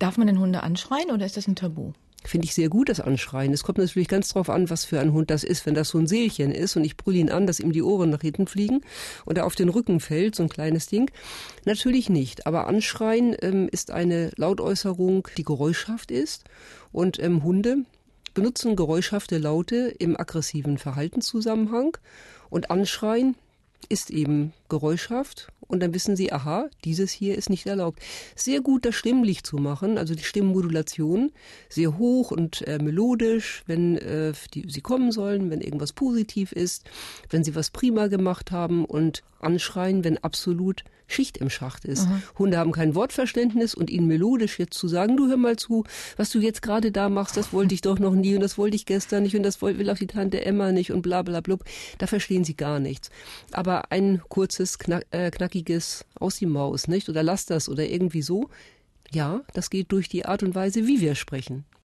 Darf man den Hunde anschreien oder ist das ein Tabu? Finde ich sehr gut, das Anschreien. Es kommt natürlich ganz drauf an, was für ein Hund das ist. Wenn das so ein Seelchen ist und ich brülle ihn an, dass ihm die Ohren nach hinten fliegen und er auf den Rücken fällt, so ein kleines Ding. Natürlich nicht. Aber Anschreien ähm, ist eine Lautäußerung, die geräuschhaft ist. Und ähm, Hunde benutzen geräuschhafte Laute im aggressiven Verhaltenszusammenhang. Und Anschreien ist eben geräuschhaft und dann wissen sie, aha, dieses hier ist nicht erlaubt. Sehr gut das Stimmlicht zu machen, also die Stimmmodulation, sehr hoch und äh, melodisch, wenn äh, die, sie kommen sollen, wenn irgendwas positiv ist, wenn sie was prima gemacht haben und anschreien, wenn absolut Schicht im Schacht ist. Aha. Hunde haben kein Wortverständnis und ihnen melodisch jetzt zu sagen, du hör mal zu, was du jetzt gerade da machst, das wollte ich doch noch nie und das wollte ich gestern nicht und das will auch die Tante Emma nicht und bla bla blub. Da verstehen sie gar nichts. Aber ein kurzes, knack, äh, knackiges aus die Maus, nicht? Oder lass das oder irgendwie so. Ja, das geht durch die Art und Weise, wie wir sprechen.